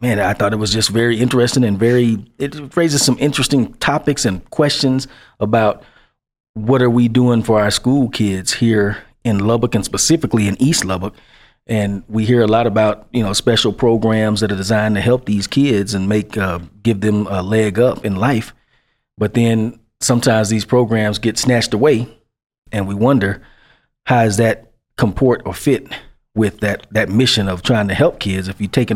man, I thought it was just very interesting and very it raises some interesting topics and questions about what are we doing for our school kids here in Lubbock and specifically in East Lubbock. And we hear a lot about you know special programs that are designed to help these kids and make uh, give them a leg up in life. But then sometimes these programs get snatched away, and we wonder how does that comport or fit with that that mission of trying to help kids if you're taking